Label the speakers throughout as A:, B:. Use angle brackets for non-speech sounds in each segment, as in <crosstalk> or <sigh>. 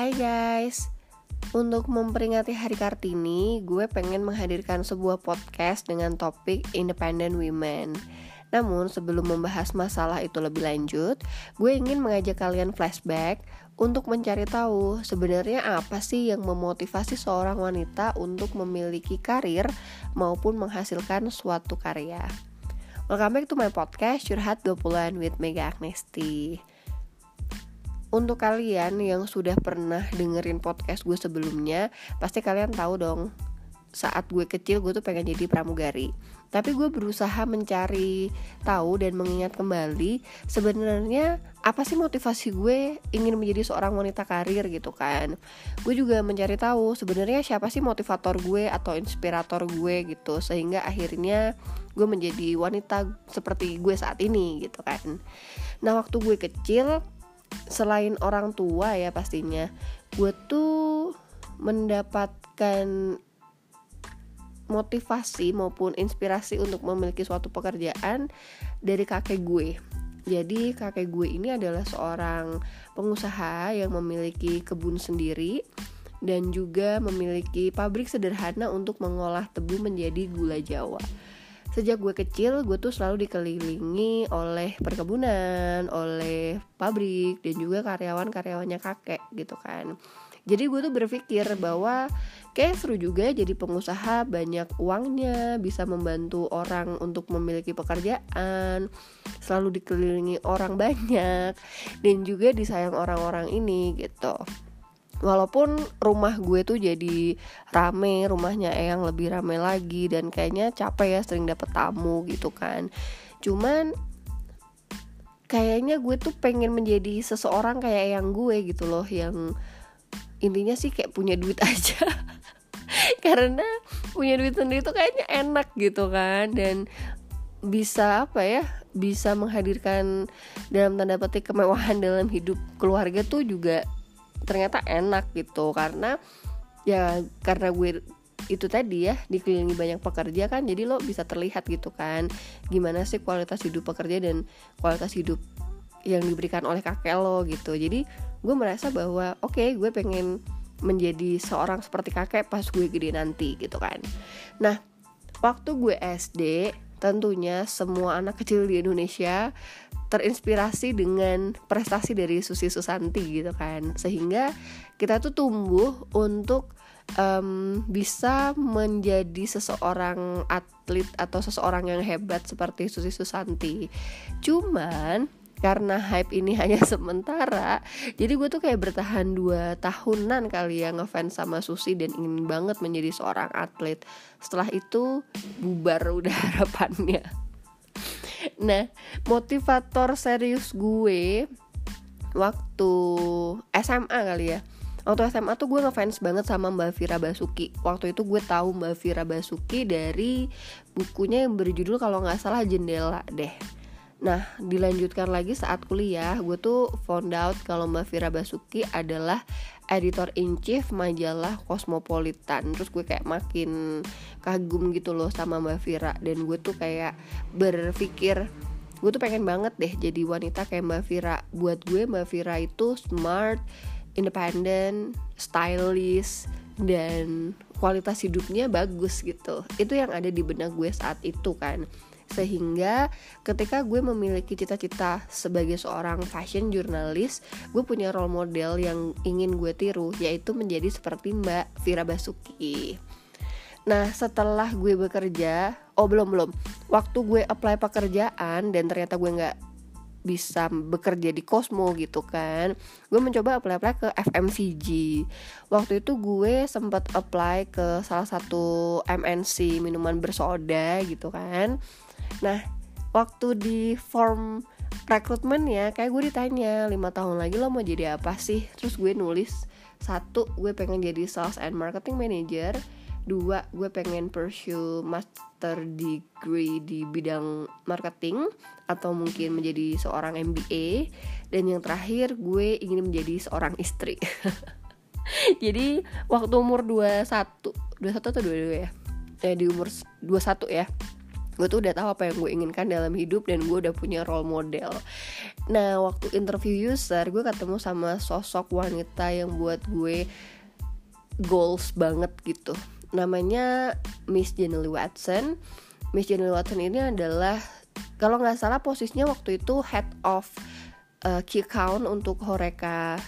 A: Hai guys, untuk memperingati Hari Kartini, gue pengen menghadirkan sebuah podcast dengan topik Independent Women. Namun sebelum membahas masalah itu lebih lanjut, gue ingin mengajak kalian flashback untuk mencari tahu sebenarnya apa sih yang memotivasi seorang wanita untuk memiliki karir maupun menghasilkan suatu karya. Welcome back to my podcast Curhat 20-an with Mega Agnesti untuk kalian yang sudah pernah dengerin podcast gue sebelumnya, pasti kalian tahu dong saat gue kecil gue tuh pengen jadi pramugari. Tapi gue berusaha mencari tahu dan mengingat kembali sebenarnya apa sih motivasi gue ingin menjadi seorang wanita karir gitu kan. Gue juga mencari tahu sebenarnya siapa sih motivator gue atau inspirator gue gitu sehingga akhirnya gue menjadi wanita seperti gue saat ini gitu kan. Nah, waktu gue kecil selain orang tua ya pastinya gue tuh mendapatkan motivasi maupun inspirasi untuk memiliki suatu pekerjaan dari kakek gue. Jadi kakek gue ini adalah seorang pengusaha yang memiliki kebun sendiri dan juga memiliki pabrik sederhana untuk mengolah tebu menjadi gula Jawa sejak gue kecil gue tuh selalu dikelilingi oleh perkebunan, oleh pabrik dan juga karyawan-karyawannya kakek gitu kan. Jadi gue tuh berpikir bahwa kayak seru juga jadi pengusaha banyak uangnya bisa membantu orang untuk memiliki pekerjaan selalu dikelilingi orang <laughs> banyak dan juga disayang orang-orang ini gitu walaupun rumah gue tuh jadi rame rumahnya Eyang lebih rame lagi dan kayaknya capek ya sering dapet tamu gitu kan. Cuman kayaknya gue tuh pengen menjadi seseorang kayak yang gue gitu loh yang intinya sih kayak punya duit <laughs> aja. Karena punya duit sendiri tuh kayaknya enak gitu kan dan bisa apa ya bisa menghadirkan dalam tanda petik kemewahan dalam hidup keluarga tuh juga ternyata enak gitu. Karena ya karena gue itu tadi ya dikelilingi banyak pekerja kan jadi lo bisa terlihat gitu kan gimana sih kualitas hidup pekerja dan kualitas hidup yang diberikan oleh kakek lo gitu. Jadi gue merasa bahwa oke okay, gue pengen menjadi seorang seperti kakek pas gue gede nanti gitu kan. Nah waktu gue SD tentunya semua anak kecil di Indonesia terinspirasi dengan prestasi dari Susi Susanti gitu kan. Sehingga kita tuh tumbuh untuk um, bisa menjadi seseorang atlet atau seseorang yang hebat seperti Susi Susanti. Cuman karena hype ini <laughs> hanya sementara jadi gue tuh kayak bertahan dua tahunan kali ya ngefans sama Susi dan ingin banget menjadi seorang atlet. Setelah itu bubar udah <laughs> harapannya Nah, motivator serius gue waktu SMA kali ya. Waktu SMA tuh gue ngefans banget sama Mbak Vira Basuki. Waktu itu gue tahu Mbak Vira Basuki dari bukunya yang berjudul kalau nggak salah Jendela deh. Nah, dilanjutkan lagi saat kuliah, gue tuh found out kalau Mbak Vira Basuki adalah editor in chief majalah Cosmopolitan. Terus gue kayak makin kagum gitu loh sama Mbak Vira dan gue tuh kayak berpikir gue tuh pengen banget deh jadi wanita kayak Mbak Vira. Buat gue Mbak Vira itu smart, independent, stylish dan kualitas hidupnya bagus gitu. Itu yang ada di benak gue saat itu kan sehingga ketika gue memiliki cita-cita sebagai seorang fashion jurnalis gue punya role model yang ingin gue tiru yaitu menjadi seperti Mbak Vira Basuki. Nah setelah gue bekerja Oh belum belum. Waktu gue apply pekerjaan Dan ternyata gue gak bisa bekerja di Cosmo gitu kan gue mencoba apply apply ke FMCG waktu itu gue sempat apply ke salah satu MNC minuman bersoda gitu kan Nah, waktu di form rekrutmen ya, kayak gue ditanya lima tahun lagi lo mau jadi apa sih? Terus gue nulis satu, gue pengen jadi sales and marketing manager. Dua, gue pengen pursue master degree di bidang marketing atau mungkin menjadi seorang MBA. Dan yang terakhir, gue ingin menjadi seorang istri. <laughs> Jadi waktu umur 21 21 atau 22 ya? Eh, di umur 21 ya gue tuh udah tahu apa yang gue inginkan dalam hidup dan gue udah punya role model. Nah waktu interview user gue ketemu sama sosok wanita yang buat gue goals banget gitu. Namanya Miss Jenny Watson. Miss Jenny Watson ini adalah kalau nggak salah posisinya waktu itu head of uh, key count untuk Horeca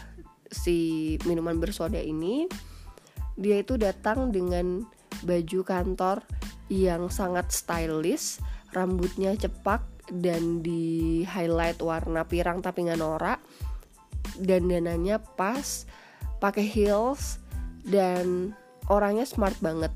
A: si minuman bersoda ini. Dia itu datang dengan baju kantor yang sangat stylish, rambutnya cepak dan di highlight warna pirang tapi nggak norak, dan dananya pas, pakai heels dan orangnya smart banget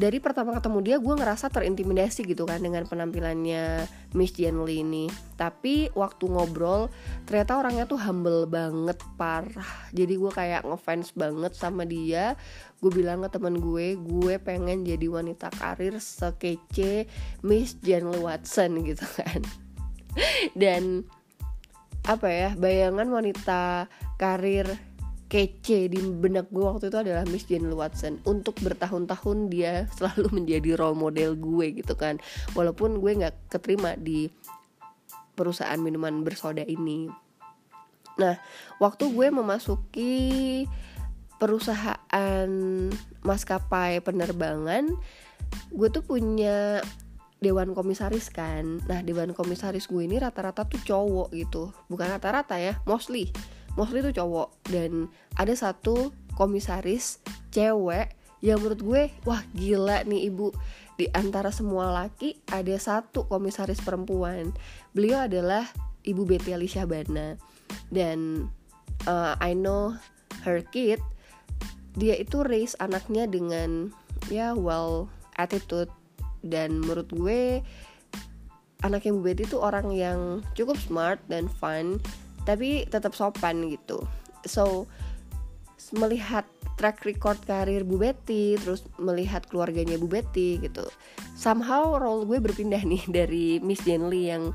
A: dari pertama ketemu dia gue ngerasa terintimidasi gitu kan dengan penampilannya Miss Jenly ini. Tapi waktu ngobrol ternyata orangnya tuh humble banget parah. Jadi gue kayak ngefans banget sama dia. Gue bilang ke temen gue gue pengen jadi wanita karir sekece Miss Jenly Watson <laughs> gitu kan. Dan apa ya bayangan wanita karir kece di benak gue waktu itu adalah Miss Jane Watson. Untuk bertahun-tahun dia <laughs> selalu menjadi role model gue gitu kan. Walaupun gue nggak keterima di perusahaan minuman bersoda ini. Nah waktu gue memasuki perusahaan maskapai penerbangan gue tuh punya dewan komisaris kan. Nah dewan komisaris gue ini rata-rata tuh cowok gitu. Bukan rata-rata ya mostly mostly itu cowok. Dan ada satu komisaris cewek yang menurut gue wah gila nih ibu. Di antara semua laki ada satu komisaris perempuan. Beliau adalah ibu Betty Alicia Bana. Dan uh, I know her kid dia itu raise anaknya dengan ya well attitude. Dan menurut gue anaknya Bu Betty itu orang yang cukup smart dan fun tapi tetap sopan gitu. So melihat track record karir Bu Betty terus melihat keluarganya Bu Betty gitu somehow role gue berpindah nih <laughs> dari Miss Jenly yang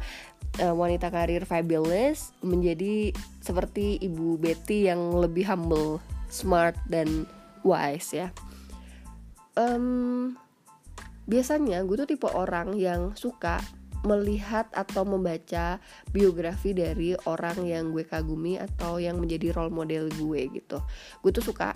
A: uh, wanita karir fabulous menjadi seperti Ibu Betty yang lebih humble smart dan wise ya. Um, biasanya gue tuh tipe orang yang suka melihat atau membaca biografi dari orang yang gue kagumi atau yang menjadi role model gue gitu. Gue tuh suka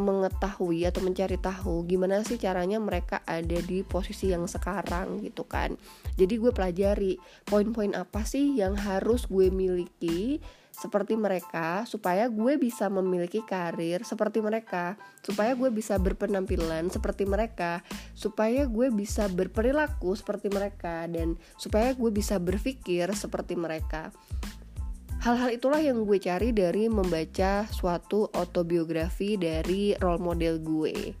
A: mengetahui atau mencari tahu gimana sih caranya mereka ada di posisi yang sekarang gitu kan. Jadi gue pelajari poin-poin apa sih yang harus gue miliki seperti mereka supaya gue bisa memiliki karir seperti mereka supaya gue bisa berpenampilan seperti mereka supaya gue bisa berperilaku seperti mereka dan supaya gue bisa berpikir seperti mereka hal-hal itulah yang gue cari dari membaca suatu autobiografi dari role model gue.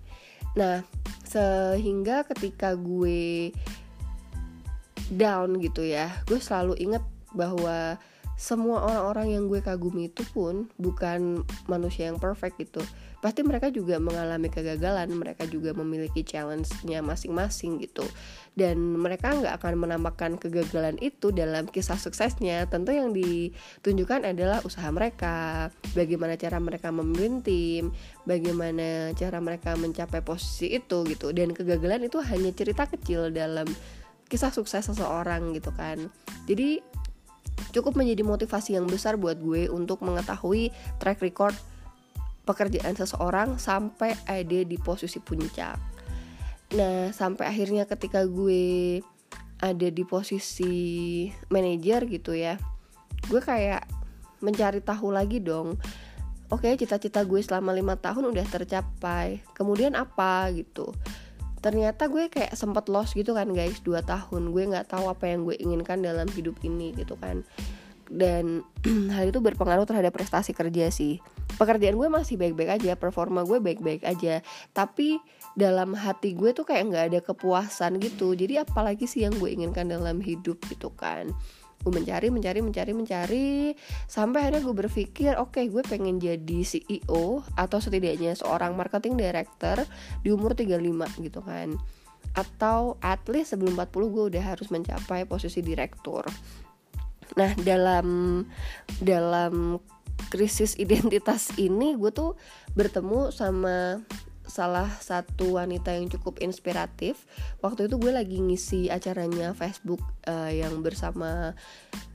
A: Nah sehingga ketika gue down gitu ya gue selalu inget bahwa semua orang-orang yang gue kagumi itu pun bukan manusia yang perfect gitu pasti mereka juga mengalami kegagalan mereka juga memiliki challenge-nya masing-masing gitu. Dan mereka nggak akan menambahkan kegagalan itu dalam kisah suksesnya. Tentu yang ditunjukkan adalah usaha mereka bagaimana cara mereka memimpin tim bagaimana cara mereka mencapai posisi itu gitu. Dan kegagalan itu hanya cerita kecil dalam kisah sukses seseorang gitu kan. Jadi cukup menjadi motivasi yang besar buat gue untuk mengetahui track record pekerjaan seseorang sampai ada di posisi puncak. Nah, sampai akhirnya ketika gue ada di posisi manajer gitu ya, gue kayak mencari tahu lagi dong. Oke, cita-cita gue selama lima tahun udah tercapai. Kemudian apa gitu? ternyata gue kayak sempet lost gitu kan guys dua tahun gue nggak tahu apa yang gue inginkan dalam hidup ini gitu kan dan <clears throat> hal itu berpengaruh terhadap prestasi kerja sih. Pekerjaan gue masih baik-baik aja performa gue baik-baik aja. Tapi dalam hati gue tuh kayak nggak ada kepuasan gitu. Jadi apalagi sih yang gue inginkan dalam hidup gitu kan? Gue mencari mencari mencari mencari. Sampai akhirnya gue berpikir oke okay, gue pengen jadi CEO atau setidaknya seorang marketing director di umur 35 gitu kan. Atau at least sebelum 40 gue udah harus mencapai posisi direktur nah dalam dalam krisis identitas ini gue tuh bertemu sama salah satu wanita yang cukup inspiratif. Waktu itu gue lagi ngisi acaranya Facebook uh, yang bersama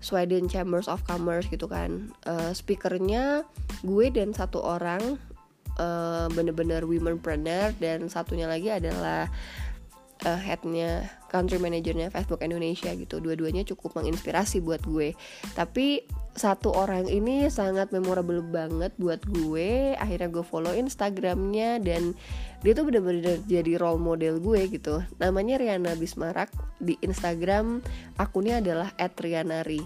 A: Sweden Chambers of Commerce gitu kan. Uh, speakernya gue dan satu orang uh, bener-bener womenpreneur dan satunya lagi adalah uh, headnya country manajernya Facebook Indonesia gitu. Dua-duanya cukup menginspirasi buat gue. Tapi satu orang ini sangat memorable banget buat gue. Akhirnya gue follow instagramnya dan dia tuh bener-bener jadi role model gue gitu. Namanya Riana Bismarak di instagram akunnya adalah @rianari.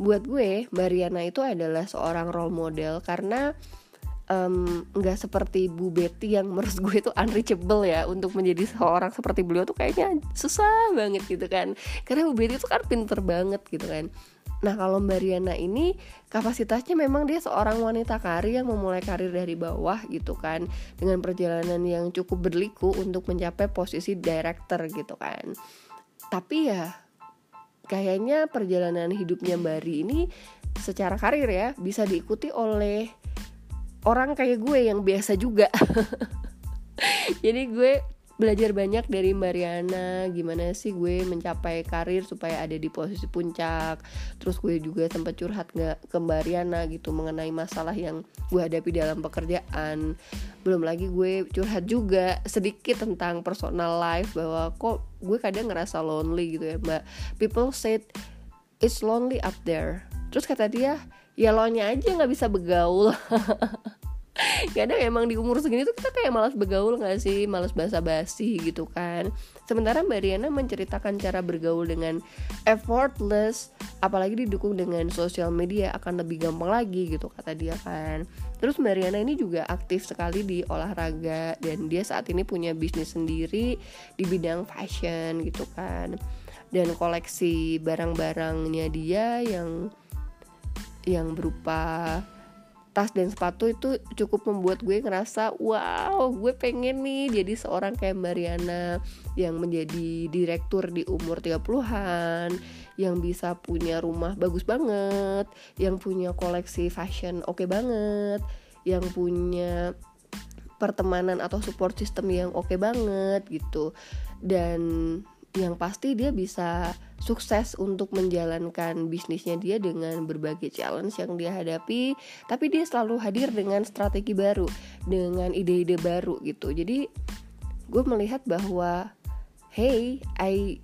A: Buat gue Mbak Riana itu adalah seorang role model karena nggak um, seperti Bu Betty yang menurut gue itu unreachable ya. Untuk menjadi seorang seperti beliau tuh kayaknya susah banget gitu kan. Karena Bu Betty itu kan pinter banget gitu kan. Nah kalau Mbak Riana ini kapasitasnya memang dia seorang wanita karir yang memulai karir dari bawah gitu kan. Dengan perjalanan yang cukup berliku untuk mencapai posisi director gitu kan. Tapi ya kayaknya perjalanan hidupnya Mbak Ri ini secara karir ya bisa diikuti oleh orang kayak gue yang biasa juga. <laughs> Jadi gue belajar banyak dari Mariana gimana sih gue mencapai karir supaya ada di posisi puncak. Terus gue juga sempat curhat nggak ke Mariana gitu mengenai masalah yang gue hadapi dalam pekerjaan. Belum lagi gue curhat juga sedikit tentang personal life bahwa kok gue kadang ngerasa lonely gitu ya mbak. People said it's lonely up there. Terus kata dia ya lo nya aja nggak bisa begaul. <laughs> Kadang emang di umur segini tuh kita kayak malas bergaul gak sih? Malas basa-basi gitu kan. Sementara Mbak Riana menceritakan cara bergaul dengan effortless apalagi didukung dengan sosial media akan lebih gampang lagi gitu kata dia kan. Terus Mbak Riana ini juga aktif sekali di olahraga dan dia saat ini punya bisnis sendiri di bidang fashion gitu kan. Dan koleksi barang-barangnya dia yang yang berupa tas dan sepatu itu cukup membuat gue ngerasa wow gue pengen nih jadi seorang kayak Mariana yang menjadi direktur di umur 30-an yang bisa punya rumah bagus banget yang punya koleksi fashion oke okay banget yang punya pertemanan atau support system yang oke okay banget gitu. Dan yang pasti dia bisa sukses untuk menjalankan bisnisnya dia dengan berbagai challenge yang dia hadapi tapi dia selalu hadir dengan strategi baru dengan ide-ide baru gitu. Jadi gue melihat bahwa hey I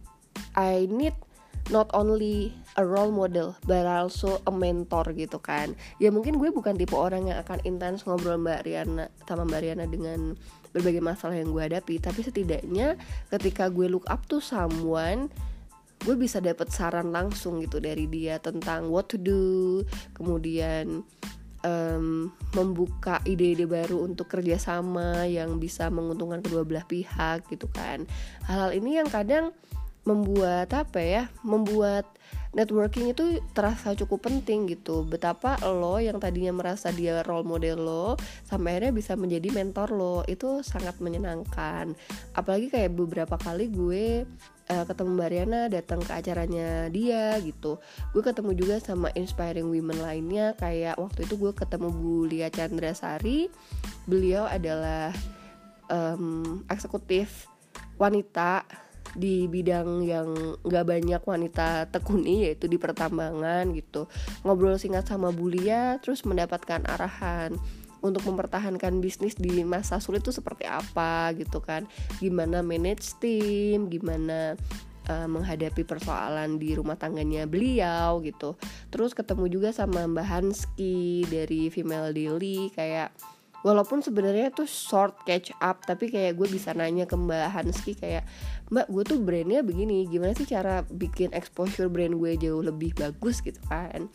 A: I need not only a role model but also a mentor gitu kan. Ya mungkin gue bukan tipe orang yang akan intens ngobrol mbak Riana sama mbak Riana dengan berbagai masalah yang gue hadapi. Tapi setidaknya ketika gue look up to someone gue bisa dapet saran langsung gitu dari dia tentang what to do kemudian um, membuka ide-ide baru untuk kerjasama yang bisa menguntungkan kedua belah pihak gitu kan. Hal-hal ini yang kadang membuat apa ya membuat networking itu terasa cukup penting gitu. Betapa lo yang tadinya merasa dia role model lo sampai akhirnya bisa menjadi mentor lo. Itu sangat menyenangkan. Apalagi kayak beberapa kali gue uh, ketemu Mbak Riana datang ke acaranya dia gitu. Gue ketemu juga sama inspiring women lainnya. Kayak waktu itu gue ketemu Bu Lia Chandra Sari beliau adalah um, eksekutif wanita di bidang yang gak banyak wanita tekuni yaitu di pertambangan gitu. Ngobrol singkat sama Bulia terus mendapatkan arahan untuk mempertahankan bisnis di masa sulit itu seperti apa gitu kan. Gimana manage tim gimana uh, menghadapi persoalan di rumah tangganya beliau gitu. Terus ketemu juga sama Mbak Hanski dari Female Daily kayak walaupun sebenarnya tuh short catch up tapi kayak gue bisa nanya ke Mbak Hanski kayak Mbak gue tuh brandnya begini gimana sih cara bikin exposure brand gue jauh lebih bagus gitu kan?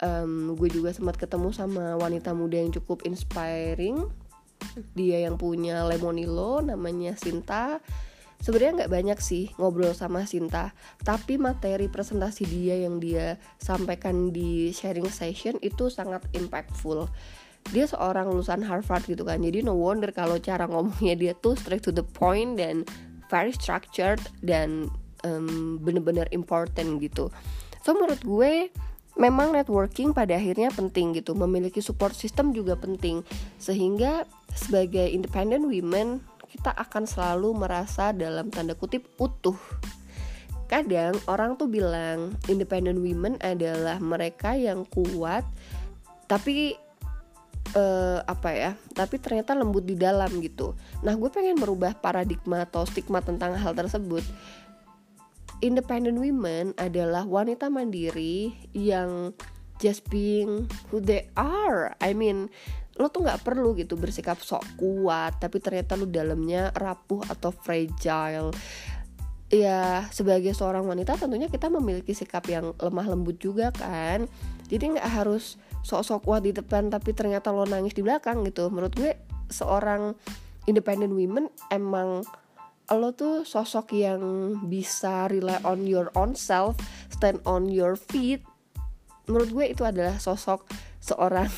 A: Um, gue juga sempat ketemu sama wanita muda yang cukup inspiring. Dia yang punya Lemonilo namanya Sinta. Sebenarnya nggak banyak sih ngobrol sama Sinta tapi materi presentasi dia yang dia sampaikan di sharing session itu sangat impactful. Dia seorang lulusan Harvard gitu kan jadi no wonder kalau cara ngomongnya dia tuh straight to the point dan very structured dan um, bener-bener important gitu. So menurut gue memang networking pada akhirnya penting gitu. Memiliki support system juga penting. Sehingga sebagai independent women kita akan selalu merasa dalam tanda kutip utuh. Kadang orang tuh bilang independent women adalah mereka yang kuat tapi uh, apa ya tapi ternyata lembut di dalam gitu nah gue pengen merubah paradigma atau stigma tentang hal tersebut independent women adalah wanita mandiri yang just being who they are. I mean, lo tuh nggak perlu gitu bersikap sok kuat, tapi ternyata lo dalamnya rapuh atau fragile. Ya, sebagai seorang wanita tentunya kita memiliki sikap yang lemah lembut juga kan. Jadi nggak harus sok-sok kuat di depan tapi ternyata lo nangis di belakang gitu. Menurut gue seorang independent women emang lo tuh sosok yang bisa rely on your own self, stand on your feet. Menurut gue itu adalah sosok seorang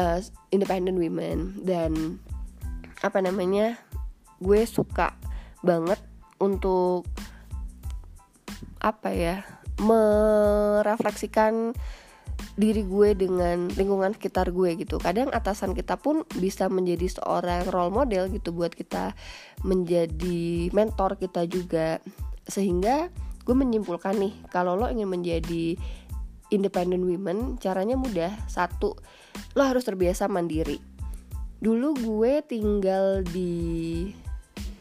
A: uh, <laughs> independent women dan apa namanya? Gue suka banget untuk apa ya? merefleksikan diri gue dengan lingkungan sekitar gue gitu. Kadang atasan kita pun bisa menjadi seorang role model gitu buat kita menjadi mentor kita juga. Sehingga gue menyimpulkan nih kalau lo ingin menjadi independent women caranya mudah. Satu lo harus terbiasa mandiri. Dulu gue tinggal di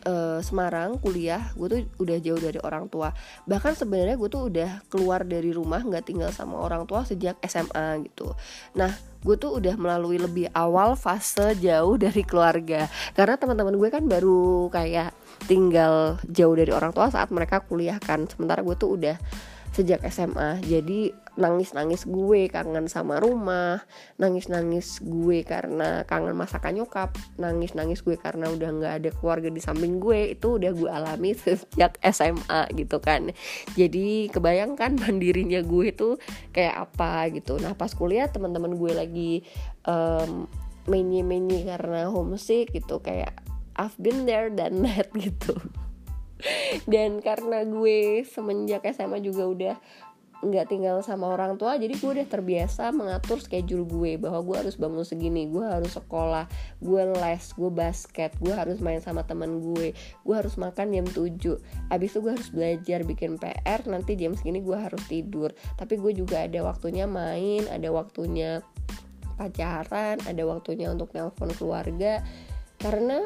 A: uh, Semarang kuliah gue tuh udah jauh dari orang tua. Bahkan sebenarnya gue tuh udah keluar dari rumah nggak tinggal sama orang tua sejak SMA gitu. Nah gue tuh udah melalui lebih awal fase jauh dari keluarga. Karena teman-teman gue kan baru kayak tinggal jauh dari orang tua saat mereka kuliah kan. Sementara gue tuh udah sejak SMA jadi nangis-nangis gue kangen sama rumah nangis-nangis gue karena kangen masakan nyokap nangis-nangis gue karena udah nggak ada keluarga di samping gue itu udah gue alami <laughs> sejak SMA gitu kan. Jadi kebayangkan mandirinya gue itu kayak apa gitu. Nah pas kuliah teman-teman gue lagi um, menye-menye karena homesick gitu kayak I've been there dan that <laughs> gitu dan karena gue semenjak SMA juga udah nggak tinggal sama orang tua jadi gue udah terbiasa mengatur schedule gue bahwa gue harus bangun segini gue harus sekolah gue les gue basket gue harus main sama teman gue gue harus makan jam 7 abis itu gue harus belajar bikin PR nanti jam segini gue harus tidur. Tapi gue juga ada waktunya main ada waktunya pacaran ada waktunya untuk nelpon keluarga. Karena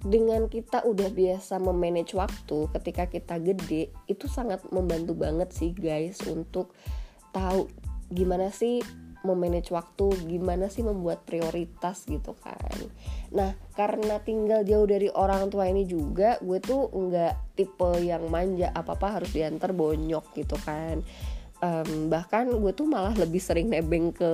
A: dengan kita udah biasa memanage waktu ketika kita gede itu sangat membantu banget sih guys untuk tahu gimana sih memanage waktu gimana sih membuat prioritas gitu kan. Nah karena tinggal jauh dari orang tua ini juga gue tuh nggak tipe yang manja apa apa harus diantar bonyok gitu kan. Um, bahkan gue tuh malah lebih sering nebeng ke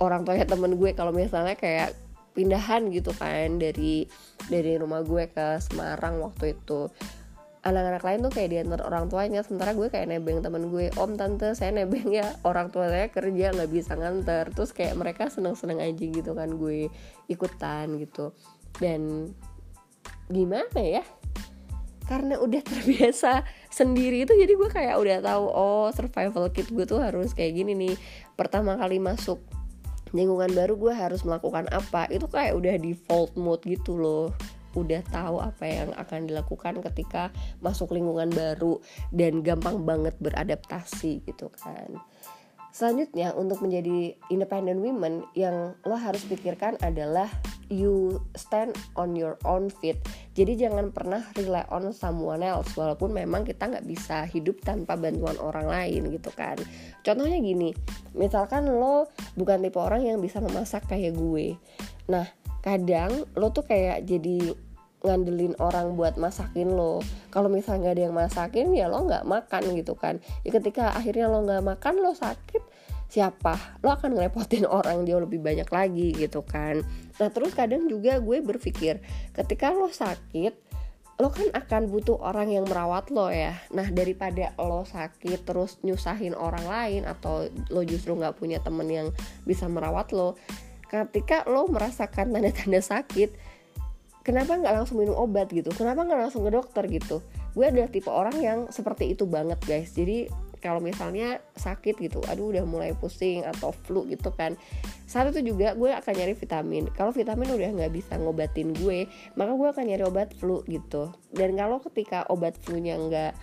A: orang tuanya temen gue. Kalau misalnya kayak pindahan gitu kan dari dari rumah gue ke Semarang waktu itu. Anak-anak lain tuh kayak diantar orang tuanya sementara gue kayak nebeng temen gue om tante saya nebeng ya orang tua saya kerja nggak bisa nganter. Terus kayak mereka seneng-seneng aja gitu kan gue ikutan gitu. Dan gimana ya? Karena udah <laughs> terbiasa sendiri itu jadi gue kayak udah tahu oh survival kit gue tuh harus kayak gini nih. Pertama kali masuk lingkungan baru gue harus melakukan apa. Itu kayak udah default mode gitu loh. Udah tahu apa yang akan dilakukan ketika masuk lingkungan baru dan gampang banget beradaptasi gitu kan Selanjutnya untuk menjadi independent women yang lo harus pikirkan adalah you stand on your own feet. Jadi jangan pernah rely on someone else walaupun memang kita nggak bisa hidup tanpa bantuan orang lain gitu kan. Contohnya gini, misalkan lo bukan tipe orang yang bisa memasak kayak gue. Nah kadang lo tuh kayak jadi ngandelin orang buat masakin lo. Kalau misalnya nggak ada yang masakin ya lo nggak makan gitu kan. Ya ketika akhirnya lo nggak makan lo sakit siapa? Lo akan ngerepotin <laughs> orang jauh lebih banyak lagi gitu kan. Nah terus kadang juga gue berpikir ketika lo sakit lo kan akan butuh orang yang merawat lo ya. Nah daripada lo sakit terus nyusahin orang lain atau lo justru nggak punya temen yang bisa merawat lo ketika lo merasakan tanda-tanda sakit kenapa nggak langsung minum obat gitu? Kenapa nggak langsung ke dokter gitu? Gue adalah tipe orang yang seperti itu banget guys. Jadi kalau misalnya sakit gitu aduh udah mulai pusing atau flu gitu kan. Saat itu juga gue akan nyari vitamin. Kalau vitamin udah nggak bisa ngobatin gue maka gue akan nyari obat flu gitu. Dan kalau ketika obat flu-nya nggak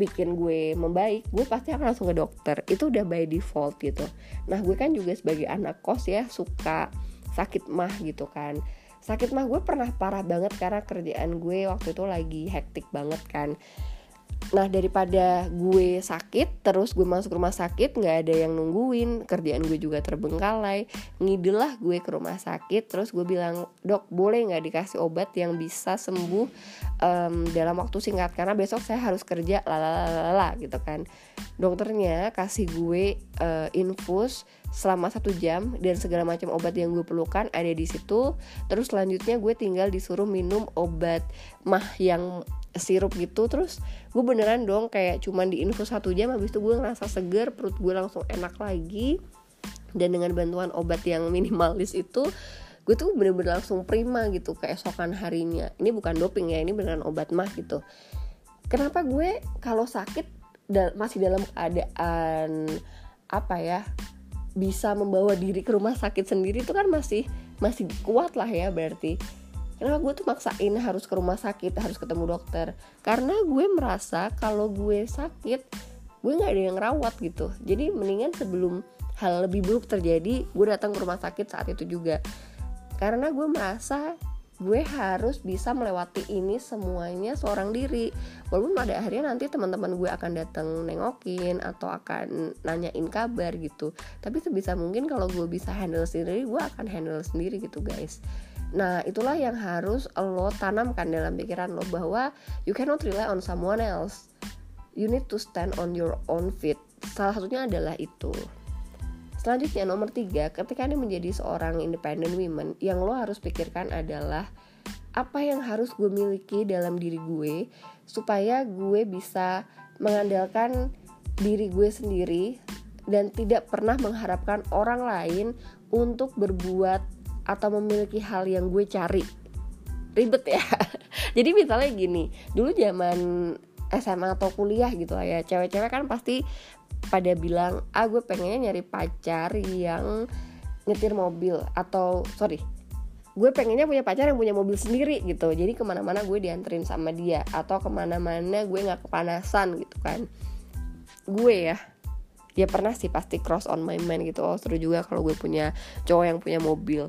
A: bikin gue membaik gue pasti akan langsung ke dokter. Itu udah by default gitu. Nah gue kan juga sebagai anak kos ya suka sakit mah gitu kan sakit mah gue pernah parah banget karena kerjaan gue waktu itu lagi hektik banget kan Nah daripada gue sakit terus gue masuk rumah sakit nggak ada yang nungguin kerjaan gue juga terbengkalai ngidel lah gue ke rumah sakit terus gue bilang dok boleh nggak dikasih obat yang bisa sembuh um, dalam waktu singkat? Karena besok saya harus kerja lalalala gitu kan. Dokternya kasih gue uh, infus selama satu jam dan segala macam obat yang gue perlukan ada di situ. Terus selanjutnya gue tinggal disuruh minum obat mah yang sirup gitu terus gue beneran dong kayak cuman di info satu jam habis itu gue ngerasa seger perut gue langsung enak lagi. Dan dengan bantuan obat yang minimalis itu gue tuh bener-bener langsung prima gitu keesokan harinya. Ini bukan doping ya ini beneran obat mah gitu. Kenapa gue kalau sakit da masih dalam keadaan apa ya bisa membawa diri ke rumah sakit sendiri itu kan masih masih kuat lah ya berarti kenapa gue tuh maksain harus ke rumah sakit harus ketemu dokter? Karena gue merasa kalau gue sakit gue nggak ada yang rawat gitu. Jadi mendingan sebelum hal lebih buruk terjadi gue datang ke rumah sakit saat itu juga. Karena gue merasa gue harus bisa melewati ini semuanya seorang diri. Walaupun pada akhirnya nanti teman-teman gue akan datang nengokin atau akan nanyain kabar gitu. Tapi sebisa mungkin kalau gue bisa handle sendiri gue akan handle sendiri gitu guys Nah, itulah yang harus lo tanamkan dalam pikiran lo bahwa you cannot rely on someone else. You need to stand on your own feet. Salah satunya adalah itu. Selanjutnya nomor tiga, ketika anda menjadi seorang independent women, yang lo harus pikirkan adalah apa yang harus gue miliki dalam diri gue supaya gue bisa mengandalkan diri gue sendiri dan tidak pernah mengharapkan orang lain untuk berbuat atau memiliki hal yang gue cari. Ribet ya. <laughs> Jadi misalnya gini dulu zaman SMA atau kuliah gitu lah ya cewek-cewek kan pasti pada bilang ah gue pengennya nyari pacar yang nyetir mobil atau sorry gue pengennya punya pacar yang punya mobil sendiri gitu. Jadi ke mana-mana gue dianterin sama dia atau ke mana-mana gue nggak kepanasan gitu kan. Gue ya ya pernah sih pasti cross on my mind gitu oh seru juga kalau gue punya cowok yang punya mobil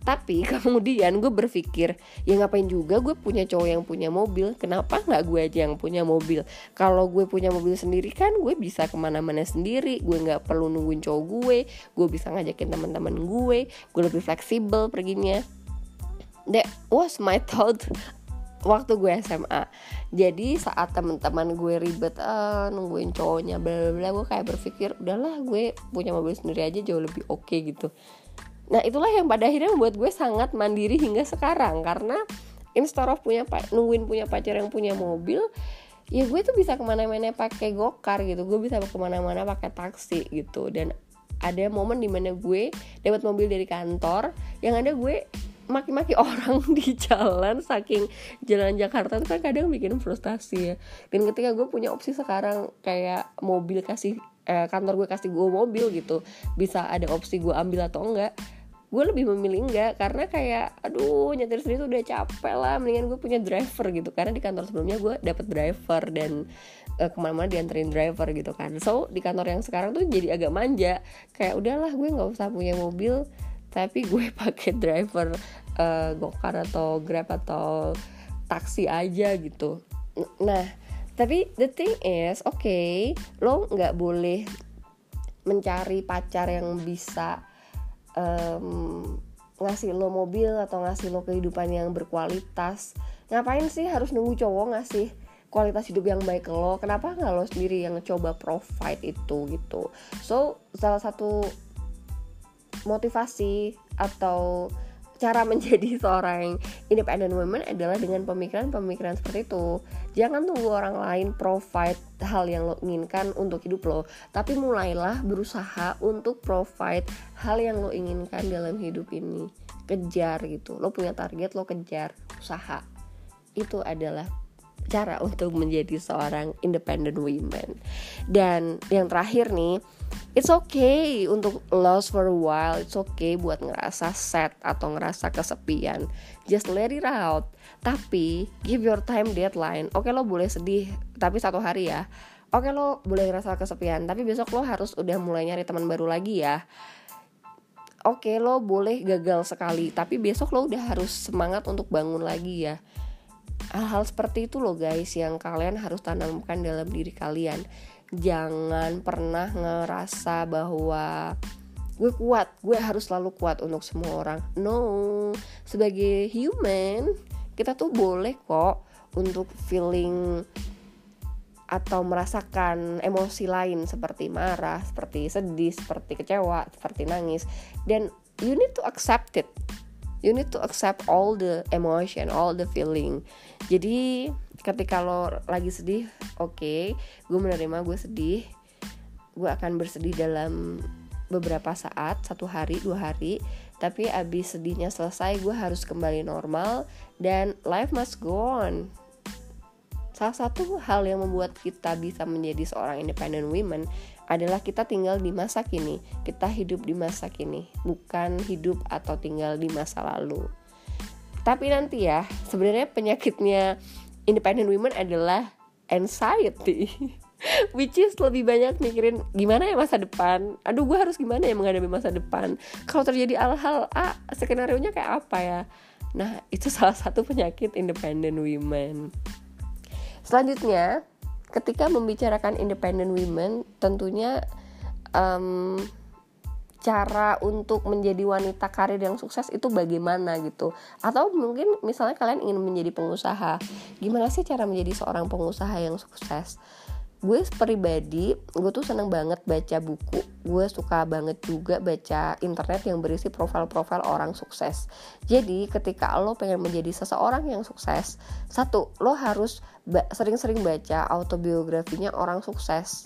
A: tapi <laughs> kemudian gue berpikir ya ngapain juga gue punya cowok yang punya mobil? Kenapa nggak gue aja yang punya mobil? Kalau gue punya mobil sendiri kan gue bisa ke mana-mana sendiri. Gue nggak perlu nungguin cowok gue. Gue bisa ngajakin teman-teman gue. Gue lebih fleksibel perginya. That was my thought <laughs> waktu gue SMA jadi saat teman-teman gue ribet uh, nungguin cowoknya bla bla bla gue kayak berpikir udahlah gue punya mobil sendiri aja jauh lebih oke okay, gitu Nah itulah yang pada akhirnya membuat gue sangat mandiri hingga sekarang. Karena instead of punya nungguin punya pacar yang punya mobil ya gue tuh bisa ke mana-mana pakai gokar gitu. Gue bisa ke mana-mana pakai taksi gitu. Dan ada momen di mana gue dapat mobil dari kantor yang ada gue maki-maki <laughs> orang di jalan saking jalan Jakarta itu kan kadang bikin frustasi ya. Dan ketika gue punya opsi sekarang kayak mobil kasih eh, kantor gue kasih gue mobil gitu bisa ada opsi gue ambil atau enggak gue lebih memilih enggak karena kayak aduh nyetir sendiri tuh udah capek lah mendingan gue punya driver gitu. Karena di kantor sebelumnya gue dapet driver dan uh, ke mana-mana dianterin driver gitu kan. So di kantor yang sekarang tuh jadi agak manja. Kayak udahlah gue nggak usah punya mobil tapi gue <laughs> pakai driver uh, gokar atau grab atau taksi aja gitu. Nah tapi the thing is oke okay, lo nggak boleh mencari pacar yang bisa um, ngasih lo mobil atau ngasih lo kehidupan yang berkualitas. Ngapain sih harus nunggu cowok ngasih kualitas hidup yang baik ke lo? Kenapa nggak lo sendiri yang coba provide itu gitu? So salah satu motivasi atau cara menjadi <laughs> seorang independent woman adalah dengan pemikiran-pemikiran seperti itu. Jangan tunggu orang lain provide hal yang lo inginkan untuk hidup lo, tapi mulailah berusaha untuk provide hal yang lo inginkan dalam hidup ini. Kejar gitu. Lo punya target, lo kejar, usaha. Itu adalah cara <laughs> untuk menjadi seorang independent women. Dan yang terakhir nih, it's okay untuk lost for a while, it's okay buat ngerasa sad atau ngerasa kesepian. Just let it out. Tapi give your time deadline. Oke lo boleh sedih, tapi satu hari ya. Oke lo boleh ngerasa kesepian, tapi besok lo harus udah mulai nyari teman baru lagi ya oke okay, lo boleh gagal sekali tapi besok lo udah harus semangat untuk bangun lagi ya hal-hal seperti itu loh guys yang kalian harus tanamkan dalam diri kalian jangan pernah ngerasa bahwa gue kuat gue harus selalu kuat untuk semua orang. No sebagai human kita tuh boleh kok untuk feeling atau merasakan emosi lain seperti marah, seperti sedih, seperti kecewa, seperti nangis. Dan you need to accept it. You need to accept all the emotion all the feeling jadi ketika lo lagi sedih oke okay, gue menerima gue sedih. Gue akan bersedih dalam beberapa saat satu hari dua hari. Tapi abis sedihnya selesai gue harus kembali normal dan life must go on. Salah satu hal yang membuat kita bisa menjadi seorang independent women adalah kita tinggal di masa kini, kita hidup di masa kini, bukan hidup atau tinggal di masa lalu. Tapi nanti ya, sebenarnya penyakitnya independent women adalah anxiety. <laughs> Which is lebih banyak mikirin gimana ya masa depan. Aduh gue harus gimana ya menghadapi masa depan? Kalau terjadi hal-hal A, skenario nya kayak apa ya? Nah itu <laughs> salah satu penyakit independent women. Selanjutnya ketika membicarakan independent women tentunya um, cara untuk menjadi wanita karir yang sukses itu bagaimana gitu? Atau mungkin misalnya kalian ingin menjadi pengusaha gimana sih cara menjadi seorang pengusaha yang sukses? Gue pribadi gue tuh seneng banget baca buku. Gue suka banget juga baca internet yang berisi profil-profil orang sukses. Jadi ketika lo pengen menjadi seseorang yang sukses satu lo harus sering-sering baca autobiografinya orang sukses.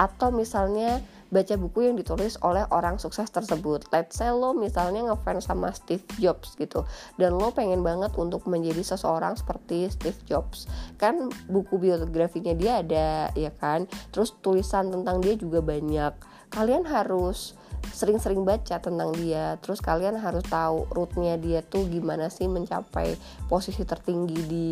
A: Atau misalnya baca buku yang ditulis oleh orang sukses tersebut. Let's say lo misalnya ngefans sama Steve Jobs gitu dan lo pengen banget untuk menjadi seseorang seperti Steve Jobs. Kan buku biografinya dia ada ya kan. Terus tulisan tentang dia juga banyak. Kalian harus sering-sering baca tentang dia terus kalian harus tahu rootnya dia tuh gimana sih mencapai posisi tertinggi di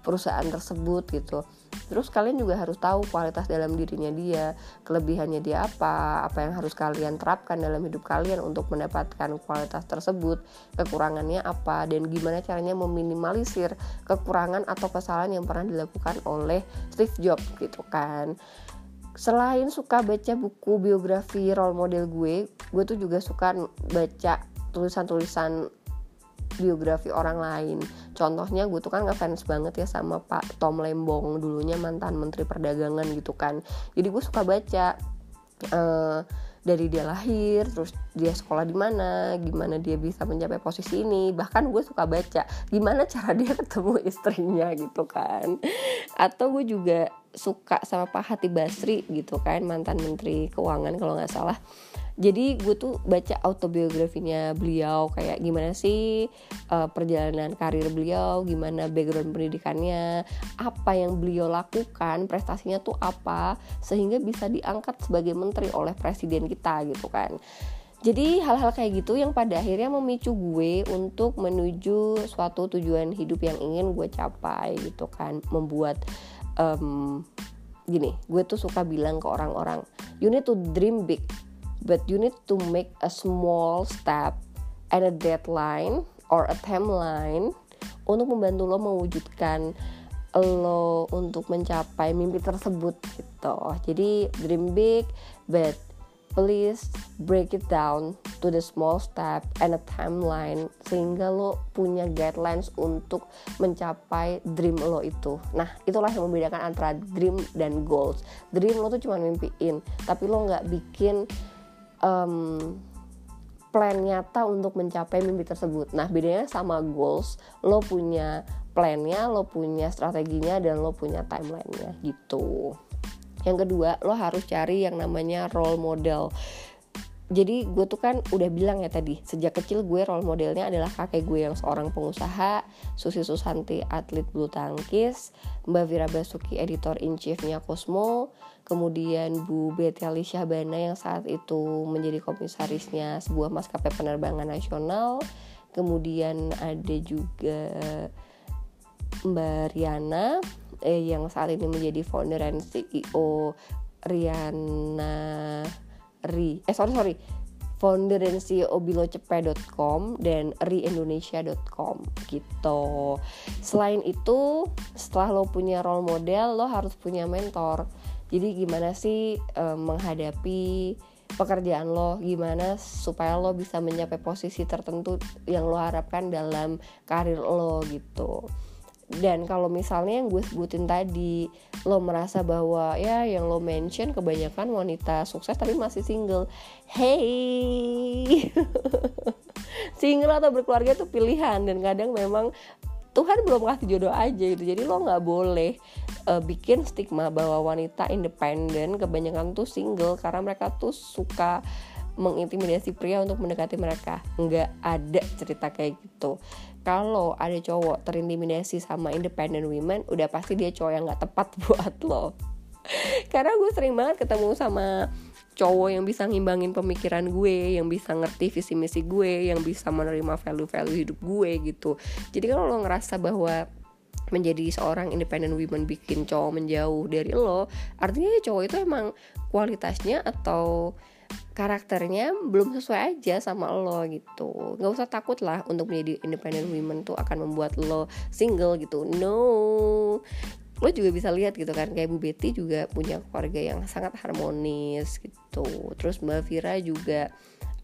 A: perusahaan tersebut gitu terus kalian juga harus tahu kualitas dalam dirinya dia kelebihannya dia apa apa yang harus kalian terapkan dalam hidup kalian untuk mendapatkan kualitas tersebut kekurangannya apa dan gimana caranya meminimalisir kekurangan atau kesalahan yang pernah dilakukan oleh Steve Jobs gitu kan. Selain suka baca buku biografi role model gue gue tuh juga suka baca tulisan-tulisan biografi orang lain. Contohnya gue tuh kan ngefans banget ya sama Pak Tom Lembong dulunya mantan Menteri Perdagangan gitu kan. Jadi gue suka baca uh, dari dia lahir terus dia sekolah di mana gimana dia bisa mencapai posisi ini. Bahkan gue suka baca gimana cara dia ketemu istrinya gitu kan. Atau gue juga suka sama Pak Hati Basri gitu kan mantan menteri keuangan kalau nggak salah. Jadi gue tuh baca autobiografinya beliau kayak gimana sih uh, perjalanan karir beliau gimana background pendidikannya apa yang beliau lakukan prestasinya tuh apa sehingga bisa diangkat sebagai menteri oleh presiden kita gitu kan jadi hal-hal kayak gitu yang pada akhirnya memicu gue untuk menuju suatu tujuan hidup yang ingin gue capai gitu kan membuat um, gini gue tuh suka bilang ke orang-orang you need to dream big but you need to make a small step and a deadline or a timeline untuk membantu lo mewujudkan lo untuk mencapai mimpi tersebut gitu. Jadi dream big but please break it down to the small step and a timeline sehingga lo punya guidelines untuk mencapai dream lo itu. Nah, itulah yang membedakan antara dream dan goals. Dream lo tuh cuma mimpiin, tapi lo nggak bikin um, plan nyata untuk mencapai mimpi tersebut. Nah, bedanya sama goals, lo punya plannya, lo punya strateginya, dan lo punya timelinenya gitu. Yang kedua, lo harus cari yang namanya role model. jadi gue tuh kan udah bilang ya tadi sejak kecil gue role modelnya adalah kakek gue yang seorang pengusaha Susi Susanti atlet bulu tangkis Mbak Vira Basuki editor in chiefnya Cosmo kemudian Bu Betty Syahbana yang saat itu menjadi komisarisnya sebuah maskapai penerbangan nasional kemudian ada juga Mbak Riana eh, yang saat ini menjadi founder dan CEO Riana Ri eh sorry sorry founder dan CEO bilocepe.com dan riindonesia.com gitu. Selain itu, setelah lo punya role model, lo harus punya mentor. Jadi gimana sih um, menghadapi pekerjaan lo, gimana supaya lo bisa mencapai posisi tertentu yang lo harapkan dalam karir lo gitu dan kalau misalnya yang gue sebutin tadi lo merasa bahwa ya yang lo mention kebanyakan wanita sukses tapi masih single. Hey. <laughs> Single atau berkeluarga itu pilihan dan kadang memang Tuhan belum kasih jodoh aja gitu. Jadi lo nggak boleh uh, bikin stigma bahwa wanita independen kebanyakan tuh single karena mereka tuh suka mengintimidasi pria untuk mendekati mereka. Nggak ada cerita kayak gitu kalau ada cowok terintimidasi sama independent women udah pasti dia cowok yang nggak tepat <laughs> buat lo karena gue sering banget ketemu sama cowok yang bisa ngimbangin pemikiran gue, yang bisa ngerti visi misi gue, yang bisa menerima value-value hidup gue gitu. Jadi kalau lo ngerasa bahwa menjadi seorang independent women bikin cowok menjauh dari lo, artinya cowok itu emang kualitasnya atau karakternya belum sesuai aja sama lo gitu. Nggak usah takut lah untuk menjadi independent women tuh akan membuat lo single gitu. No. Lo juga bisa lihat gitu kan kayak Bu Betty juga punya keluarga yang sangat harmonis gitu. Terus Mbak Vira juga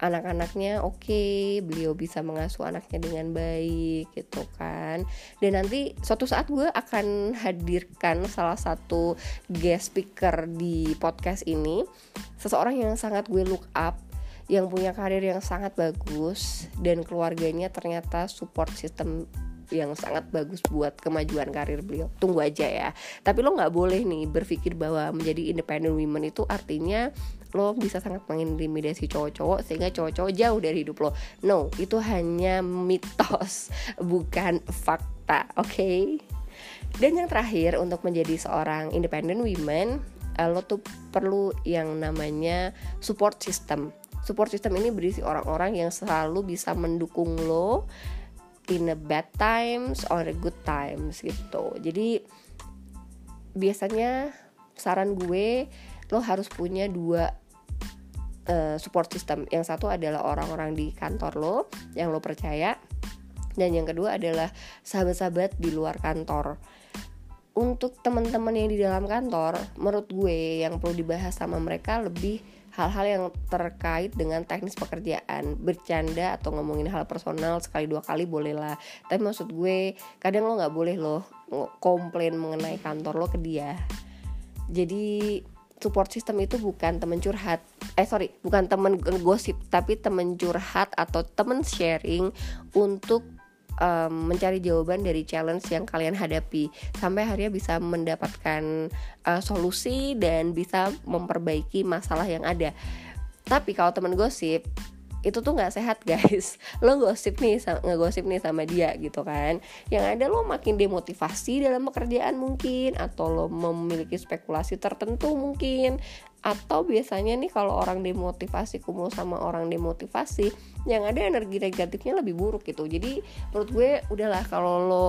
A: anak-anaknya oke okay, beliau bisa mengasuh anaknya dengan baik gitu kan. Dan nanti suatu saat gue akan hadirkan salah satu guest speaker di podcast ini seseorang yang sangat gue look up yang punya karir yang sangat bagus dan keluarganya ternyata support system yang sangat bagus buat kemajuan karir beliau. Tunggu aja ya. Tapi lo nggak boleh nih berpikir bahwa menjadi independent women itu artinya lo bisa sangat mengintimidasi cowok-cowok sehingga cowok-cowok jauh dari hidup lo. No itu hanya mitos <laughs> bukan fakta oke? Okay? dan yang terakhir untuk menjadi seorang independent women eh, lo tuh perlu yang namanya support system. Support system ini berisi orang-orang yang selalu bisa mendukung lo in a bad times or a good times gitu. Jadi biasanya saran gue lo harus punya dua uh, support system. Yang satu adalah orang-orang di kantor lo yang lo percaya. Dan yang kedua adalah sahabat-sahabat di luar kantor. Untuk teman-teman yang di dalam kantor menurut gue yang perlu dibahas sama mereka lebih hal-hal yang terkait dengan teknis pekerjaan. Bercanda atau ngomongin hal personal sekali dua kali boleh lah. Tapi maksud gue kadang lo nggak boleh lo komplain mengenai kantor lo ke dia. Jadi support system itu bukan temen curhat eh sorry bukan temen gosip tapi temen curhat atau temen sharing untuk um, mencari jawaban dari challenge yang kalian hadapi sampai akhirnya bisa mendapatkan uh, solusi dan bisa memperbaiki masalah yang ada. Tapi kalau teman gosip itu tuh nggak sehat guys. <laughs> Lo gosip nih ngegosip nih sama dia gitu kan. Yang ada lo makin demotivasi dalam pekerjaan mungkin atau lo memiliki spekulasi tertentu mungkin. Atau biasanya nih kalau orang demotivasi kumpul sama orang demotivasi yang ada energi negatifnya lebih buruk gitu. Jadi menurut gue udahlah kalau lo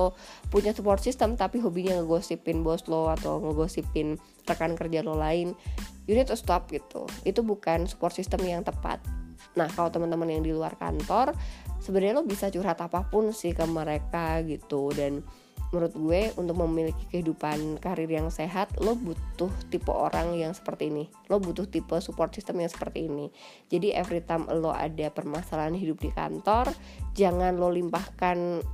A: punya support system tapi hobinya ngegosipin bos lo atau ngegosipin rekan kerja lo lain you need to stop gitu. Itu bukan support system yang tepat nah kalau teman-teman yang di luar kantor sebenarnya lo bisa curhat apa pun sih ke mereka gitu. Dan menurut gue untuk memiliki kehidupan karir yang sehat lo butuh tipe orang yang seperti ini. Lo butuh tipe support system yang seperti ini. Jadi every time lo ada permasalahan hidup di kantor jangan lo limpahkan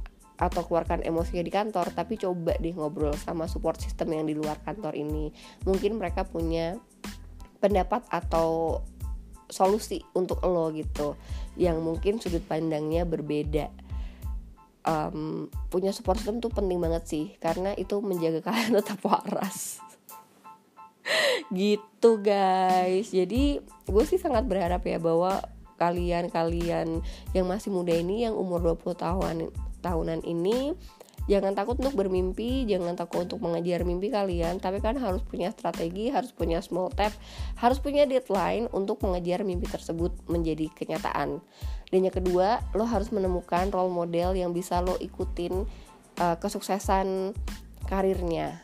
A: atau keluarkan emosinya di kantor tapi coba deh ngobrol sama support system yang di luar kantor ini. Mungkin mereka punya pendapat atau solusi untuk lo gitu yang mungkin sudut pandangnya berbeda. Um, punya support system tuh penting banget sih karena itu menjaga <laughs> kalian tetap waras. Gitu guys. Jadi gue sih sangat berharap ya bahwa kalian-kalian yang masih muda ini yang umur 20 tahun tahunan ini jangan takut untuk bermimpi jangan takut untuk mengejar mimpi kalian tapi kan harus punya strategi harus punya small step harus punya deadline untuk mengejar mimpi tersebut menjadi kenyataan. Dan yang kedua lo harus menemukan role model yang bisa lo ikutin uh, kesuksesan karirnya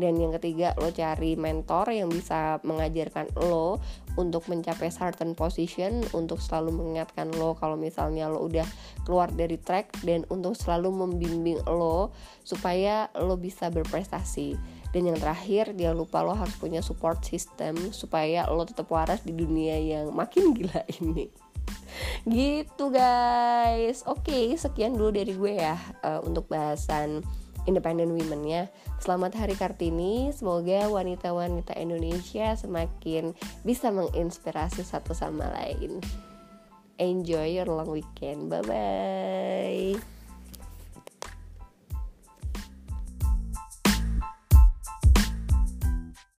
A: dan yang ketiga lo cari mentor yang bisa mengajarkan lo untuk mencapai certain position untuk selalu mengingatkan lo kalau misalnya lo udah keluar dari track dan untuk selalu membimbing lo supaya lo bisa berprestasi. Dan yang terakhir jangan lupa lo harus punya support system supaya lo tetap waras di dunia yang makin gila <laughs> ini. Gitu guys. Oke sekian dulu dari gue ya uh, untuk bahasan independent women ya. Selamat Hari Kartini. Semoga wanita-wanita Indonesia semakin bisa menginspirasi satu sama lain. Enjoy your long weekend. Bye bye.